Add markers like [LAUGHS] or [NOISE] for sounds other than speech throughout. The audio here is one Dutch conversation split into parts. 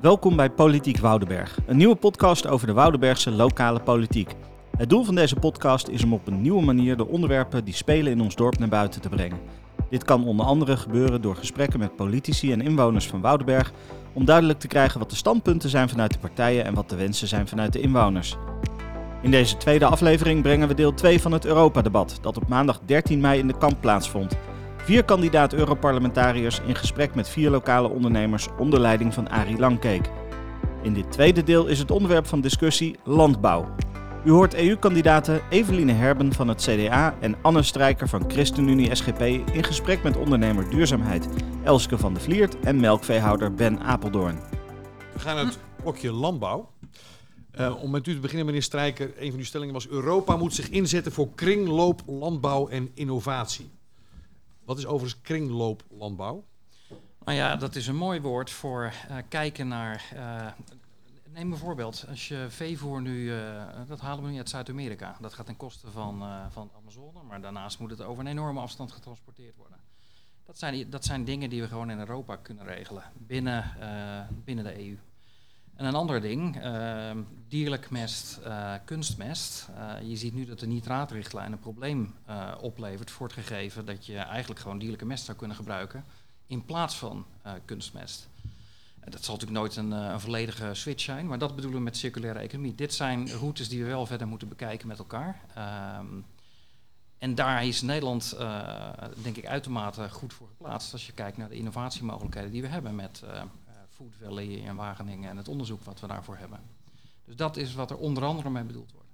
Welkom bij Politiek Woudenberg, een nieuwe podcast over de Woudenbergse lokale politiek. Het doel van deze podcast is om op een nieuwe manier de onderwerpen die spelen in ons dorp naar buiten te brengen. Dit kan onder andere gebeuren door gesprekken met politici en inwoners van Woudenberg om duidelijk te krijgen wat de standpunten zijn vanuit de partijen en wat de wensen zijn vanuit de inwoners. In deze tweede aflevering brengen we deel 2 van het Europa-debat, dat op maandag 13 mei in de kamp plaatsvond. Vier kandidaat-Europarlementariërs in gesprek met vier lokale ondernemers onder leiding van Arie Langkeek. In dit tweede deel is het onderwerp van discussie landbouw. U hoort EU-kandidaten Eveline Herben van het CDA en Anne Strijker van ChristenUnie SGP in gesprek met ondernemer Duurzaamheid Elske van de Vliert en melkveehouder Ben Apeldoorn. We gaan het blokje landbouw. Uh, om met u te beginnen, meneer Strijker, een van uw stellingen was: Europa moet zich inzetten voor kringloop, landbouw en innovatie. Wat is overigens kringlooplandbouw? Nou ja, dat is een mooi woord voor uh, kijken naar. Uh, neem bijvoorbeeld, als je veevoer nu, uh, dat halen we nu uit Zuid-Amerika. Dat gaat ten koste van, van Amazone, maar daarnaast moet het over een enorme afstand getransporteerd worden. Dat zijn, dat zijn dingen die we gewoon in Europa kunnen regelen, binnen, binnen de EU. En een ander ding, uh, dierlijk mest, uh, kunstmest. Uh, je ziet nu dat de nitraatrichtlijn een probleem oplevert voor het gegeven dat je eigenlijk gewoon dierlijke mest zou kunnen gebruiken in plaats van kunstmest. dat zal natuurlijk nooit een, een, volledige switch zijn, maar dat bedoelen we met circulaire economie. Dit zijn routes die we wel verder moeten bekijken met elkaar. Um, en daar is Nederland, denk ik, uitermate goed voor geplaatst als je kijkt naar de innovatiemogelijkheden die we hebben met Food Valley in Wageningen en het onderzoek wat we daarvoor hebben. Dus dat is wat er onder andere mee bedoeld wordt.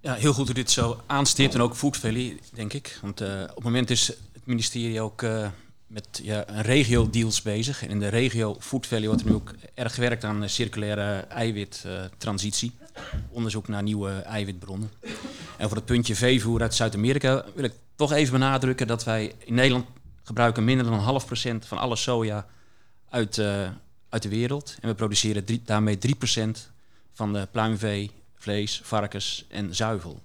Ja, heel goed dat dit zo aanstipt en ook Food Valley, denk ik. Want uh, op het moment is het ministerie ook uh, met ja, een regio-deals bezig. En in de regio Food Valley wordt er nu ook erg gewerkt aan circulaire eiwittransitie. onderzoek naar nieuwe eiwitbronnen. En voor het puntje veevoer uit Zuid-Amerika wil ik toch even benadrukken dat wij in Nederland gebruiken minder dan een half procent van alle soja uit, uh, uit de wereld. En we produceren drie, daarmee 3% van de pluimvee, vlees, varkens en zuivel.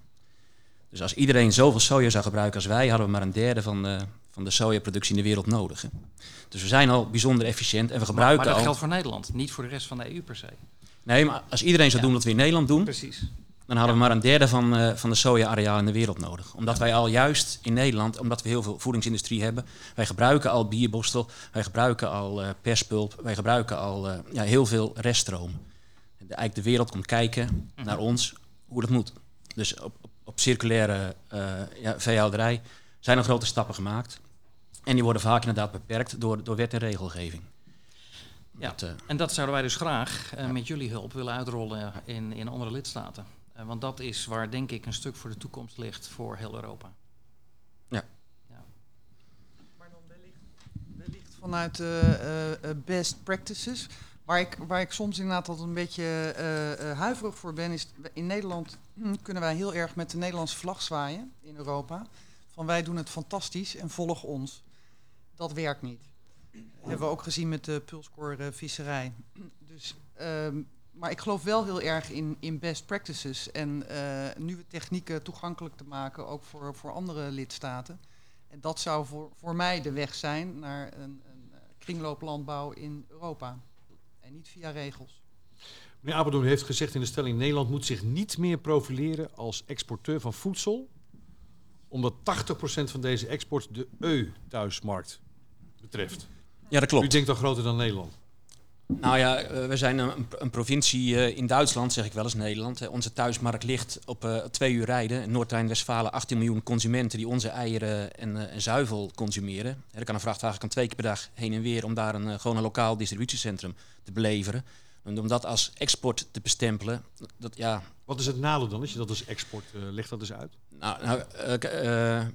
Dus als iedereen zoveel soja zou gebruiken als wij, hadden we maar een derde van de, van de sojaproductie in de wereld nodig. Hè. Dus we zijn al bijzonder efficiënt en we gebruiken maar, maar dat al... geldt voor Nederland, niet voor de rest van de EU per se. Nee, maar als iedereen zou doen wat we in Nederland doen, Precies dan hadden we maar een derde van, uh, van de soja-areaal in de wereld nodig. Omdat wij al juist in Nederland, omdat we heel veel voedingsindustrie hebben, wij gebruiken al bierborstel, wij gebruiken al uh, perspulp, wij gebruiken al uh, ja, heel veel reststroom. De, eigenlijk de wereld komt kijken naar ons hoe dat moet. Dus op, op, op circulaire ja, veehouderij zijn er grote stappen gemaakt. En die worden vaak inderdaad beperkt door, door wet en regelgeving. Ja, dat, en dat zouden wij dus graag met jullie hulp willen uitrollen in, in andere lidstaten. Uh, want dat is waar denk ik een stuk voor de toekomst ligt voor heel Europa. Ja. ja. Maar dan wellicht, wellicht vanuit uh, uh, best practices. Waar ik, waar ik soms inderdaad altijd een beetje huiverig voor ben, is in Nederland hm, kunnen wij heel erg met de Nederlandse vlag zwaaien in Europa. Van wij doen het fantastisch en volg ons. Dat werkt niet. Dat hebben we ook gezien met de pulscore visserij. Dus um, maar ik geloof wel heel erg in, in best practices en uh, nieuwe technieken toegankelijk te maken, ook voor, voor andere lidstaten. En dat zou voor, voor mij de weg zijn naar een, een kringlooplandbouw in Europa. En niet via regels. Meneer Apeldoorn heeft gezegd in de stelling: Nederland moet zich niet meer profileren als exporteur van voedsel, omdat 80% van deze export de EU-thuismarkt betreft. Ja, dat klopt. U denkt al groter dan Nederland. Nou ja, uh, we zijn een, een provincie uh, in Duitsland, zeg ik wel eens Nederland. Uh, onze thuismarkt ligt op twee uur rijden. Noord-Rijn-Westfalen 18 miljoen consumenten die onze eieren en, en zuivel consumeren. Er kan een vrachtwagen kan twee keer per dag heen en weer om daar een, gewoon een lokaal distributiecentrum te beleveren. En om dat als export te bestempelen, dat ja... Wat is het nadeel dan als je dat als export, legt dat eens uit? Nou, nou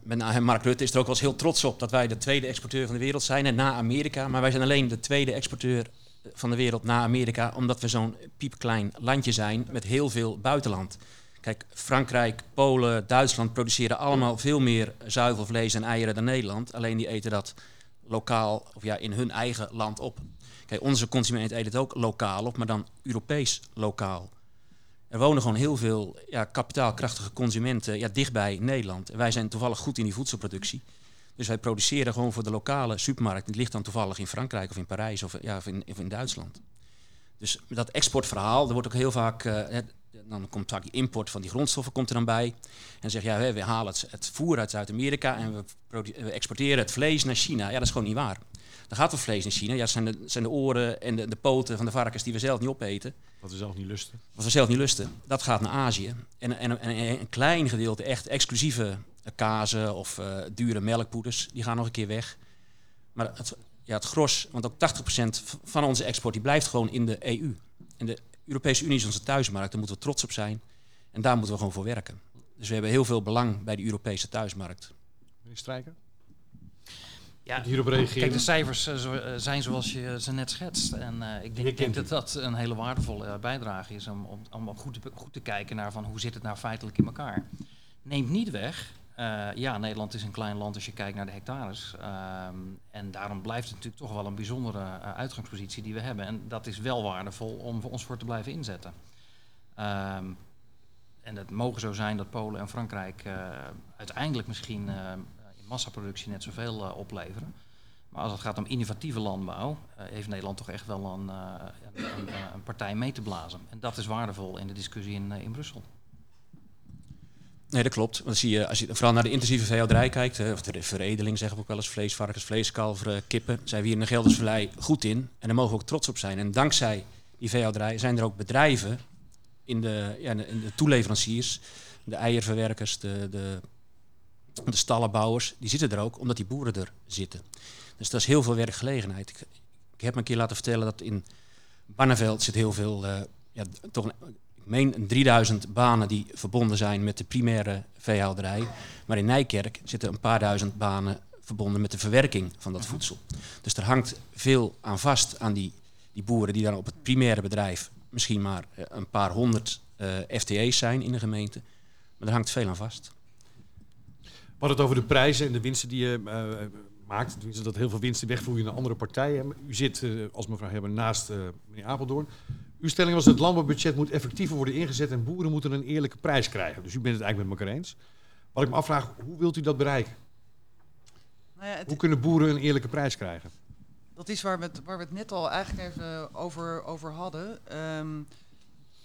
met nou, Mark Rutte is er ook wel eens heel trots op dat wij de tweede exporteur van de wereld zijn. En na Amerika, maar wij zijn alleen de tweede exporteur van de wereld naar Amerika, omdat we zo'n piepklein landje zijn met heel veel buitenland. Kijk, Frankrijk, Polen, Duitsland produceren allemaal veel meer zuivelvlees en eieren dan Nederland. Alleen die eten dat lokaal of ja, in hun eigen land op. Kijk, onze consument eet het ook lokaal op, maar dan Europees lokaal. Er wonen gewoon heel veel ja, kapitaalkrachtige consumenten ja, dichtbij Nederland. En wij zijn toevallig goed in die voedselproductie. Dus wij produceren gewoon voor de lokale supermarkt. Die ligt dan toevallig in Frankrijk of in Parijs of, ja, of, in, of in Duitsland. Dus dat exportverhaal, er wordt ook heel vaak, uh, het, dan komt vaak die import van die grondstoffen komt er dan bij. En zeg ja, we, halen het, het, voer uit Zuid-Amerika en we, we, exporteren het vlees naar China. Ja, dat is gewoon niet waar. Dan gaat het vlees naar China. Ja, dat zijn de, zijn de oren en de, de poten van de varkens die we zelf niet opeten. Wat we zelf niet lusten. Wat we zelf niet lusten. Dat gaat naar Azië. En, en, en een klein gedeelte echt exclusieve kazen of uh, dure melkpoeders, die gaan nog een keer weg. Maar het, ja, het gros, want ook 80% van onze export die blijft gewoon in de EU. En de Europese Unie is onze thuismarkt, daar moeten we trots op zijn. En daar moeten we gewoon voor werken. Dus we hebben heel veel belang bij de Europese thuismarkt. Meneer Strijker? Ja, hierop reageren. Kijk, de cijfers uh, zijn zoals je ze net schetst. En uh, ik denk, denk dat dat een hele waardevolle bijdrage is om, om, om goed, te, goed te kijken naar van hoe zit het nou feitelijk in elkaar. Neemt niet weg uh, ja, Nederland is een klein land als je kijkt naar de hectares. Um, en daarom blijft het natuurlijk toch wel een bijzondere uh, uitgangspositie die we hebben. En dat is wel waardevol om voor ons voor te blijven inzetten. Um, en het mogen zo zijn dat Polen en Frankrijk uh, uiteindelijk misschien in massaproductie net zoveel opleveren. Maar als het gaat om innovatieve landbouw, heeft Nederland toch echt wel een, een, een, partij mee te blazen. En dat is waardevol in de discussie in, in Brussel. Nee, dat klopt. Want zie je, als je vooral naar de intensieve veehouderij kijkt, of de veredeling zeggen we ook wel eens, vlees, varkens, vleeskalveren, kippen, zijn we hier in de Geldersvallei goed in. En daar mogen we ook trots op zijn. En dankzij die veehouderij zijn er ook bedrijven in de, ja, de toeleveranciers, de eierverwerkers, de, de, de stallenbouwers, die zitten er ook omdat die boeren er zitten. Dus dat is heel veel werkgelegenheid. Ik, heb me een keer laten vertellen dat in Barneveld zit heel veel, uh, ja, toch meen 3000 banen die verbonden zijn met de primaire veehouderij. Maar in Nijkerk zitten een paar duizend banen verbonden met de verwerking van dat voedsel. Dus er hangt veel aan vast aan die, die boeren die dan op het primaire bedrijf misschien maar eh, een paar honderd uh, eh, FTE's zijn in de gemeente. Maar er hangt veel aan vast. We hadden het over de prijzen en de winsten die je uh, maakt. Tenminste, dat heel veel winsten wegvloeien naar andere partijen. U zit, uh, als mevrouw hebben, naast meneer Apeldoorn. Uw stelling was dat het landbouwbudget moet effectiever worden ingezet en boeren moeten een eerlijke prijs krijgen. Dus u bent het eigenlijk met elkaar eens. Wat ik me afvraag, hoe wilt u dat bereiken? Nou ja, hoe kunnen boeren een eerlijke prijs krijgen? Dat is waar we het, waar we het net al eigenlijk even over, over hadden. Um,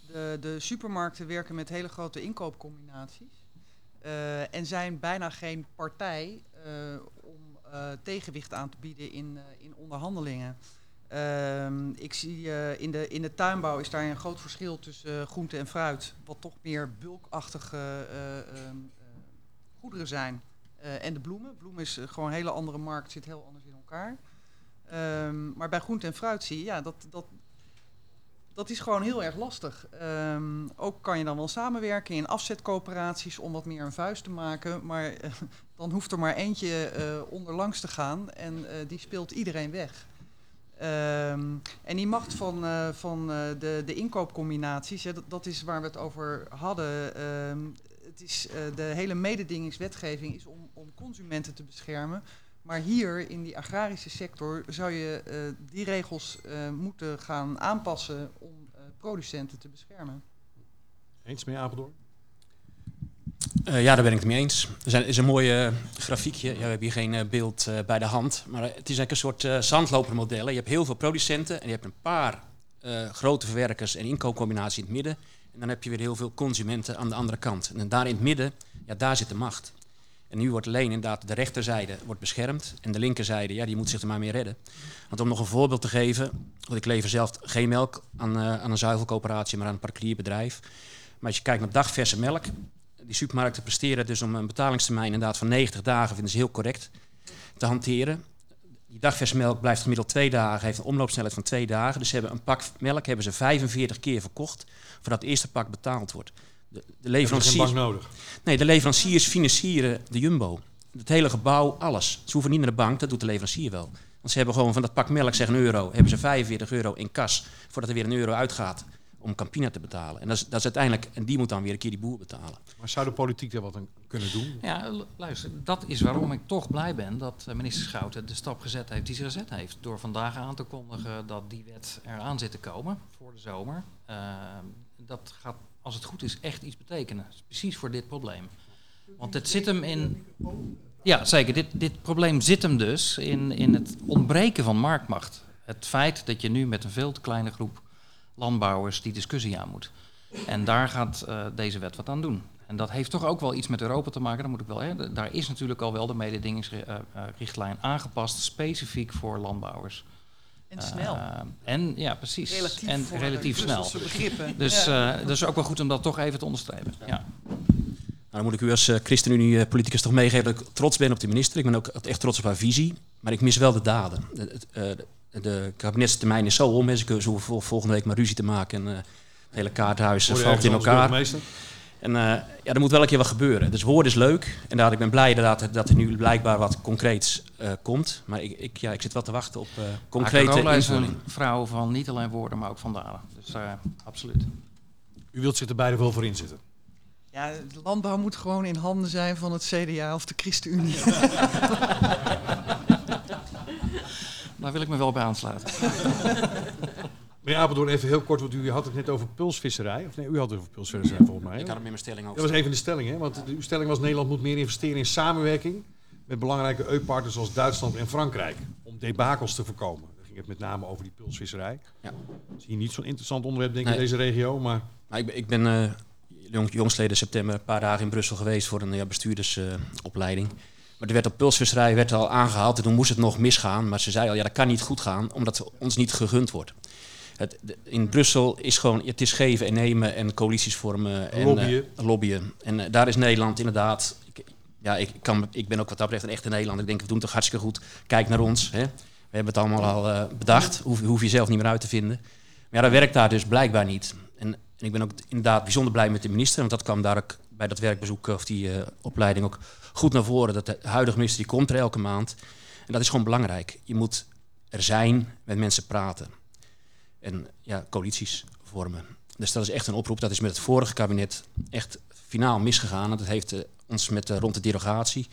de, de, supermarkten werken met hele grote inkoopcombinaties. Uh, en zijn bijna geen partij uh, om uh, tegenwicht aan te bieden in, in onderhandelingen. Um, ik zie uh, in, de, in de tuinbouw is daar een groot verschil tussen uh, groente en fruit, wat toch meer bulkachtige uh, goederen zijn. en de bloemen. Bloemen is gewoon een hele andere markt, zit heel anders in elkaar. Um, maar bij groente en fruit zie je, ja, dat, dat, dat is gewoon heel erg lastig. Ook kan je dan wel samenwerken in afzetcoöperaties om wat meer een vuist te maken. Maar [LAUGHS] dan hoeft er maar eentje onderlangs te gaan en die speelt iedereen weg. Um, en die macht van, uh, van uh, de, de inkoopcombinaties, dat, dat, is waar we het over hadden. Um, het is, uh, de hele mededingingswetgeving is om, om, consumenten te beschermen. Maar hier in die agrarische sector zou je die regels moeten gaan aanpassen om producenten te beschermen. Eens mee, Apeldoorn? Uh, ja, daar ben ik het mee eens. Er is een mooi uh, grafiekje. Ja, we hebben hier geen uh, beeld bij de hand. Maar het is eigenlijk een soort zandlopermodellen. Je hebt heel veel producenten en je hebt een paar grote verwerkers en inkoopcombinatie in het midden. En dan heb je weer heel veel consumenten aan de andere kant. En daar in het midden, ja, daar zit de macht. En nu wordt alleen inderdaad de rechterzijde wordt beschermd. En de linkerzijde, ja, die moet zich er maar mee redden. Want om nog een voorbeeld te geven. Want ik lever zelf geen melk aan, aan een zuivelcoöperatie, maar aan een particulier bedrijf. Maar als je kijkt naar dagverse melk, die supermarkten presteren dus om een betalingstermijn inderdaad van 90 dagen, vinden ze heel correct te hanteren. Die dagversmelk blijft gemiddeld twee dagen, heeft een omloopsnelheid van twee dagen. Dus ze hebben een pak melk hebben ze 45 keer verkocht voordat het eerste pak betaald wordt. De, de leveranciers. nodig. Nee, de leveranciers financieren de Jumbo. Het hele gebouw, alles. Ze hoeven niet naar de bank, dat doet de leverancier wel. Want ze hebben gewoon van dat pak melk, zeg een euro, hebben ze 45 euro in kas voordat er weer een euro uitgaat om Campina te betalen. En dat is, dat is uiteindelijk, en die moet dan weer een keer die boer betalen. Maar zou de politiek daar wat aan kunnen doen? Ja, luister, dat is waarom ik toch blij ben dat eh, minister Schouten de stap gezet heeft die ze gezet heeft. Door vandaag aan te kondigen dat die wet eraan zit te komen voor de zomer. Uh, dat gaat, als het goed is, echt iets betekenen. Precies voor dit probleem. Want het zit hem in. Ja, zeker. Dit, dit probleem zit hem dus in, in het ontbreken van marktmacht. Het feit dat je nu met een veel te kleine groep landbouwers die discussie aan moet. En daar gaat uh, deze wet wat aan doen. En dat heeft toch ook wel iets met Europa te maken. Dan moet ik wel, hè, daar is natuurlijk al wel de mededingingsrichtlijn aangepast, specifiek voor landbouwers. En snel. Uh, en ja, precies. Relatief en voor relatief snel. begrippen. Dus Ja. uh, dat is ook wel goed om dat toch even te onderstrepen. Ja. Nou, dan moet ik u als uh, ChristenUnie-politicus toch meegeven dat ik trots ben op de minister. Ik ben ook echt trots op haar visie. Maar ik mis wel de daden. De, het, uh, de, de kabinetstermijn is zo om. Hè. Ze kunnen- vol- volgende week maar ruzie te maken. En uh, het hele kaarthuis je valt in elkaar. En eh, ja, er moet wel een keer wat gebeuren. Dus woorden is leuk. En daar, ik ben blij inderdaad dat er nu blijkbaar wat concreets eh, komt. Maar ik, ik, ja, ik zit wel te wachten op eh, concrete is invulling. een vrouw van niet alleen woorden, maar ook van daden. Dus uh, absoluut. U wilt zich er beide wel voor inzetten. Ja, de landbouw moet gewoon in handen zijn van het CDA of de ChristenUnie. [LAUGHS] Daar wil ik me wel bij aansluiten. [LAUGHS] Meneer Apeldoorn, even heel kort, want u had het net over pulsvisserij. Of nee, u had het over pulsvisserij volgens mij. Ik had hem in mijn stelling ook. Dat was een van de stellingen, hè? want uw stelling was Nederland moet meer investeren in samenwerking met belangrijke EU-partners zoals Duitsland en Frankrijk. Om debakels te voorkomen. Dan ging het met name over die pulsvisserij. Ja. Dat is hier niet zo'n interessant onderwerp denk ik Nee. in deze regio, maar Maar ik, ben- ik ben eh, jong, jongstleden september een paar dagen in Brussel geweest voor een ja, bestuurdersopleiding. Maar er werd op pulsvisserij werd al aangehaald en toen moest het nog misgaan. Maar ze zei al, ja dat kan niet goed gaan, omdat het ons niet gegund wordt. Het, in Brussel is gewoon, het is geven en nemen en coalities vormen. En, Lobbyen. eh, lobbyen. En eh, daar is Nederland inderdaad, ik, ja, ik, kan, ik ben ook wat dat betreft een echte Nederlander. Ik denk, we doen het toch hartstikke goed. Kijk naar ons. Hè. We hebben het allemaal al eh, bedacht. Hoef, hoef je zelf niet meer uit te vinden. Maar ja, dat werkt daar dus blijkbaar niet. En, en ik ben ook inderdaad bijzonder blij met de minister. Want dat kwam daar ook bij dat werkbezoek of die eh, opleiding ook goed naar voren. Dat de huidige minister die komt er elke maand. En dat is gewoon belangrijk. Je moet er zijn, met mensen praten. En ja, coalities vormen. Dus dat is echt een oproep. Dat is met het vorige kabinet echt finaal misgegaan. En dat heeft eh, ons met, eh, rond de derogatie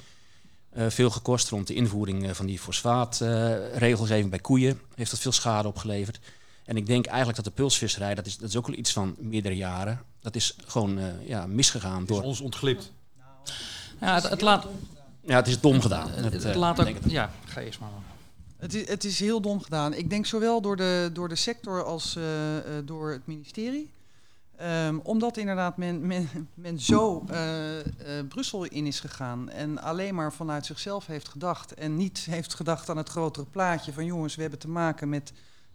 eh, veel gekost. Rond de invoering eh, van die fosfaatregels even bij koeien heeft dat veel schade opgeleverd. En ik denk eigenlijk dat de pulsvisserij, dat is, dat is ook wel iets van meerdere jaren. Dat is gewoon eh, ja, misgegaan het is door... ons ontglipt. Ja, het, het laat, Ja, het is dom gedaan. Het, het, het eh, laat ook... Ja, ga eerst maar. Het is, het is heel dom gedaan. Ik denk zowel door de, door de sector als eh, eh, door het ministerie. Ehm, omdat inderdaad men, men, men zo eh, eh, Brussel in is gegaan en alleen maar vanuit zichzelf heeft gedacht. En niet heeft gedacht aan het grotere plaatje van jongens, we hebben te maken met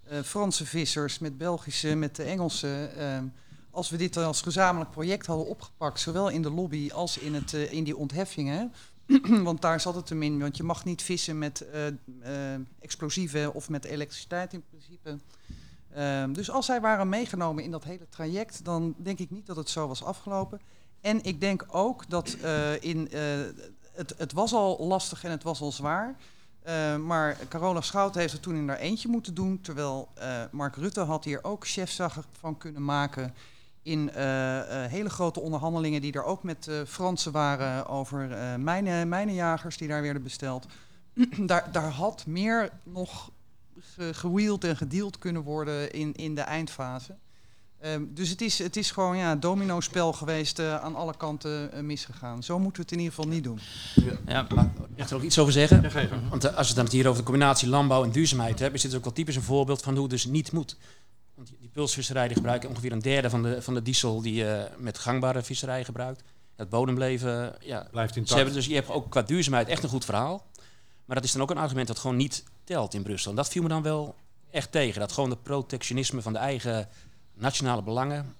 eh, Franse vissers, met Belgische, met de Engelse. Ehm, als we dit als gezamenlijk project hadden opgepakt, zowel in de lobby als in, het, eh, in die ontheffingen. [CLEARS THROAT] want daar zat het hem in. Want je mag niet vissen met eh, explosieven of met elektriciteit in principe. Ehm, dus als zij waren meegenomen in dat hele traject, dan denk ik niet dat het zo was afgelopen. En ik denk ook dat in, het, het was al lastig en het was al zwaar. Eh, maar Carola Schout heeft het toen in haar eentje moeten doen. Terwijl eh, Mark Rutte had hier ook chefzag van kunnen maken. In eh, hele grote onderhandelingen die er ook met Fransen waren over eh mijne, mijnenjagers die daar werden besteld. [CLEARS THROAT] daar, daar had meer nog ge- gewield en gedeeld kunnen worden in, in de eindfase. Ehm, dus het is, het is gewoon ja, domino-spel geweest, eh, aan alle kanten eh, misgegaan. Zo moeten we het in ieder geval niet doen. Ja, Mag ik er ook iets over zeggen? Ja. Want eh, als we het dan hier over de combinatie landbouw en duurzaamheid hebben, is dit ook wel typisch een voorbeeld van hoe het dus niet moet. Want die, die pulsvisserij die gebruikt ongeveer een derde van de, van de diesel die je met gangbare visserij gebruikt. Het bodemleven, ja. Blijft Ze intact. hebben dus, je hebt ook qua duurzaamheid echt een goed verhaal. Maar dat is dan ook een argument dat gewoon niet telt in Brussel. En dat viel me dan wel echt tegen. Dat gewoon de protectionisme van de eigen nationale belangen.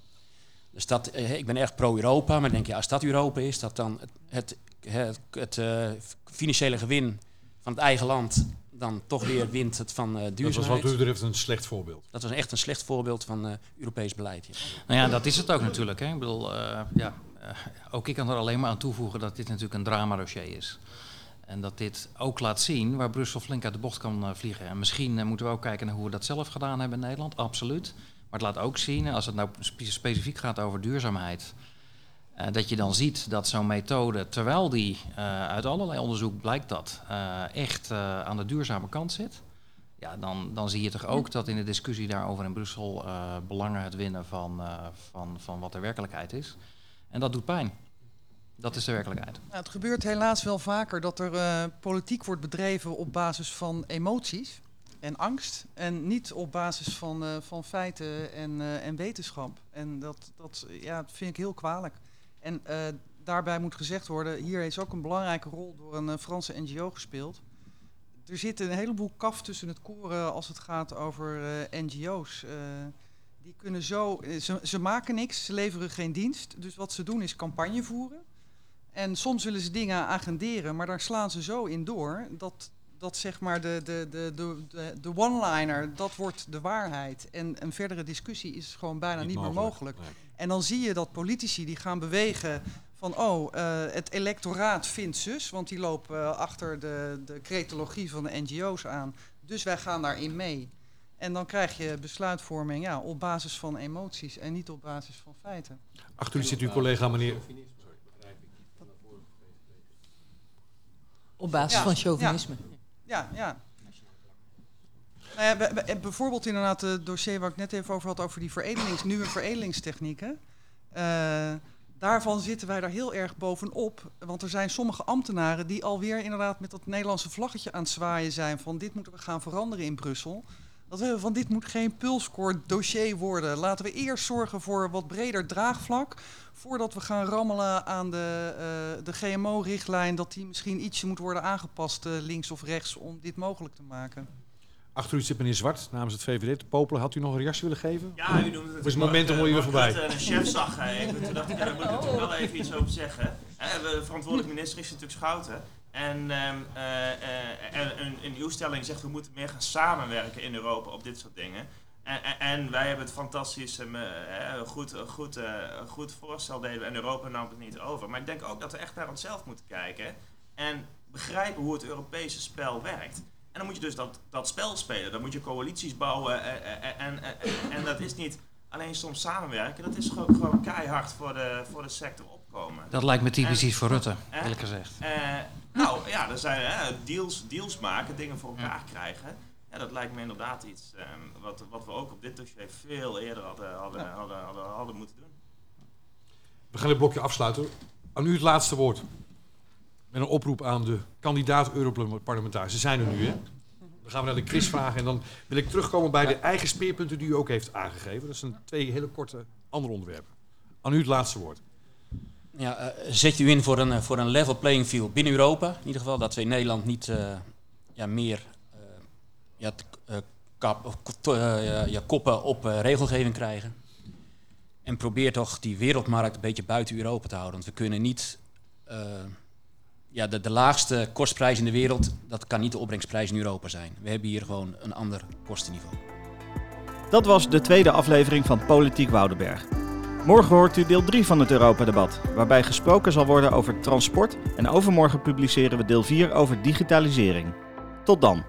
Dus dat, eh, ik ben erg pro-Europa, maar denk je, als dat Europa is, dat dan het, het, het, het, eh, financiële gewin van het eigen land dan toch weer wint het van eh, Dat was duurzaamheid. wat u betreft een slecht voorbeeld. Dat was echt een slecht voorbeeld van eh, Europees beleid. Ja. Nou ja, dat is het ook natuurlijk. Hè. Ik bedoel, eh, ja, ook ik kan er alleen maar aan toevoegen dat dit natuurlijk een drama-dossier is. En dat dit ook laat zien waar Brussel flink uit de bocht kan vliegen. En misschien moeten we ook kijken naar hoe we dat zelf gedaan hebben in Nederland, absoluut. Maar het laat ook zien, als het nou spe- specifiek gaat over duurzaamheid, eh, dat je dan ziet dat zo'n methode, terwijl die eh, uit allerlei onderzoek blijkt dat, eh, echt aan de duurzame kant zit. Ja, dan, dan zie je toch ook dat in de discussie daarover in Brussel belangen het winnen van, van, van wat de werkelijkheid is. En dat doet pijn. Dat is de werkelijkheid. Nou, het gebeurt helaas wel vaker dat er politiek wordt bedreven op basis van emoties en angst. En niet op basis van, eh, van feiten en, eh, en wetenschap. En dat, dat, ja, vind ik heel kwalijk. En eh, daarbij moet gezegd worden, hier is ook een belangrijke rol door een Franse NGO gespeeld. Er zit een heleboel kaf tussen het koren als het gaat over NGO's. Die kunnen zo, ze, ze maken niks, ze leveren geen dienst. Dus wat ze doen is campagne voeren. En soms willen ze dingen agenderen, maar daar slaan ze zo in door dat, dat zeg maar de, de, de, de, de, one-liner, dat wordt de waarheid. En een verdere discussie is gewoon bijna niet, meer mogelijk. Nee. En dan zie je dat politici die gaan bewegen van, oh, eh, het electoraat vindt zus, want die lopen eh, achter de, de cretologie van de NGO's aan. Dus wij gaan daarin mee. En dan krijg je besluitvorming ja, op basis van emoties en niet op basis van feiten. Achter u zit uw collega meneer... Op basis Ja, van chauvinisme. Ja, ja. Nou ja, bij- bij- bijvoorbeeld inderdaad het dossier waar ik net even over had, over die veredelings, nieuwe veredelingstechnieken. Eh, daarvan zitten wij daar heel erg bovenop. Want er zijn sommige ambtenaren die alweer inderdaad met dat Nederlandse vlaggetje aan het zwaaien zijn van dit moeten we gaan veranderen in Brussel. Dat we van dit moet geen pulscore dossier worden. Laten we eerst zorgen voor wat breder draagvlak. Voordat we gaan rammelen aan de, eh, de GMO-richtlijn, dat die misschien ietsje moet worden aangepast eh, links of rechts om dit mogelijk te maken. Achter u zit meneer Zwart namens het VVD. De Popelen, had u nog een reactie willen geven? Ja, u noemde het. is het moment om je weer voorbij. Ik de chef zag eh, even. Toen dacht ik, daar moet ik natuurlijk wel even iets over zeggen. Eh, De verantwoordelijke minister is natuurlijk Schouten. En, ehm, eh, eh, en een, een stelling zegt we moeten meer gaan samenwerken in Europa op dit soort dingen. En, en, wij hebben het fantastisch, eh, goed, goed, goed voorstel deden en Europa nam het niet over. Maar ik denk ook dat we echt naar onszelf moeten kijken en begrijpen hoe het Europese spel werkt. En dan moet je dus dat, dat spel spelen. Dan moet je coalities bouwen. En, en, en, en dat is niet alleen soms samenwerken. Dat is gewoon, gewoon keihard voor de, voor de sector Dat lijkt me typisch En- iets voor Rutte, en- eerlijk gezegd. Eh, nou ja, er zijn eh, deals, deals maken, dingen voor elkaar krijgen. Ja, dat lijkt me inderdaad iets ehm, wat, wat we ook op dit dossier veel eerder hadden, hadden, hadden, hadden, hadden moeten doen. We gaan dit blokje afsluiten. Aan u het laatste woord. Met een oproep aan de kandidaat Europarlementariërs. Ze zijn er nu, hè? Dan gaan we naar de quizvragen. En dan wil ik terugkomen bij de eigen speerpunten die u ook heeft aangegeven. Dat zijn twee hele korte andere onderwerpen. Aan u het laatste woord. Ja, eh, zet u in voor een, eh, voor een level playing field binnen Europa. In ieder geval dat we in Nederland niet eh, ja, meer ja, ja, koppen op regelgeving krijgen. En probeer toch die wereldmarkt een beetje buiten Europa te houden. Want we kunnen niet... ja, de, de laagste kostprijs in de wereld, dat kan niet de opbrengsprijs in Europa zijn. We hebben hier gewoon een ander kostenniveau. Dat was de tweede aflevering van Politiek Woudenberg. Morgen hoort u deel 3 van het Europadebat, waarbij gesproken zal worden over transport en overmorgen publiceren we deel 4 over digitalisering. Tot dan.